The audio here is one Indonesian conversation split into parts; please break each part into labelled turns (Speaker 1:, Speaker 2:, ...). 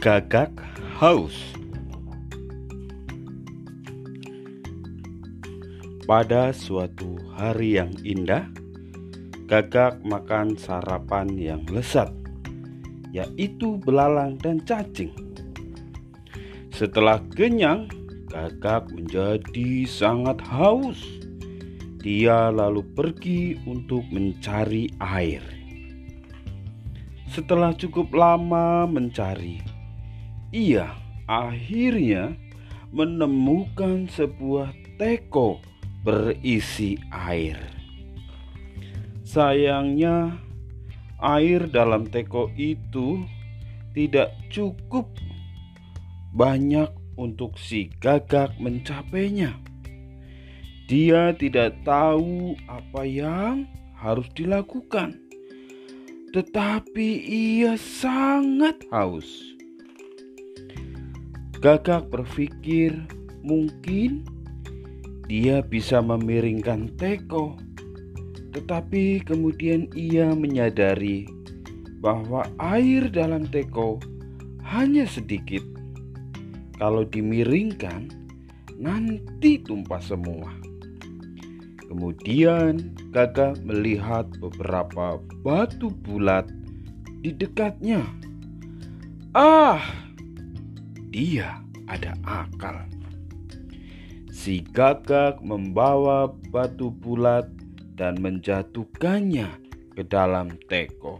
Speaker 1: Gagak haus. Pada suatu hari yang indah, Gagak makan sarapan yang lezat, yaitu belalang dan cacing. Setelah kenyang, Gagak menjadi sangat haus. Dia lalu pergi untuk mencari air. Setelah cukup lama mencari, ia akhirnya menemukan sebuah teko berisi air. Sayangnya, air dalam teko itu tidak cukup banyak untuk si gagak mencapainya. Dia tidak tahu apa yang harus dilakukan, tetapi ia sangat haus. Gagak berpikir mungkin dia bisa memiringkan teko, tetapi kemudian ia menyadari bahwa air dalam teko hanya sedikit. Kalau dimiringkan, nanti tumpah semua. Kemudian Gagak melihat beberapa batu bulat di dekatnya. Ah, dia ada akal. Si gagak membawa batu bulat dan menjatuhkannya ke dalam teko.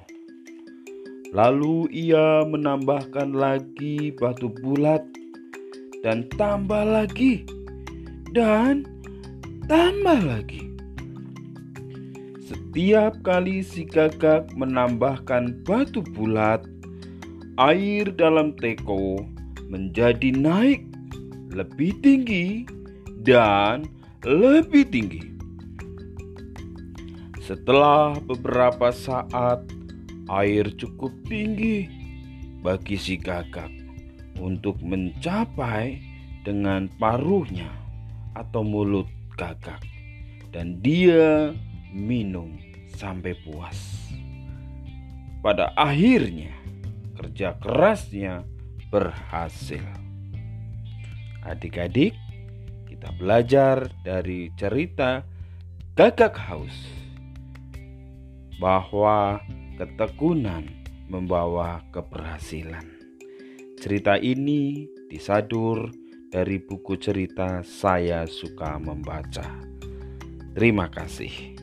Speaker 1: Lalu ia menambahkan lagi batu bulat dan tambah lagi dan tambah lagi. Setiap kali si gagak menambahkan batu bulat, air dalam teko menjadi naik lebih tinggi dan lebih tinggi. Setelah beberapa saat, air cukup tinggi bagi si gagak untuk mencapai dengan paruhnya atau mulut gagak, dan dia minum sampai puas. Pada akhirnya, kerja kerasnya berhasil. Adik-adik, kita belajar dari cerita Gagak Haus bahwa ketekunan membawa keberhasilan. Cerita ini disadur dari buku cerita Saya Suka Membaca. Terima kasih.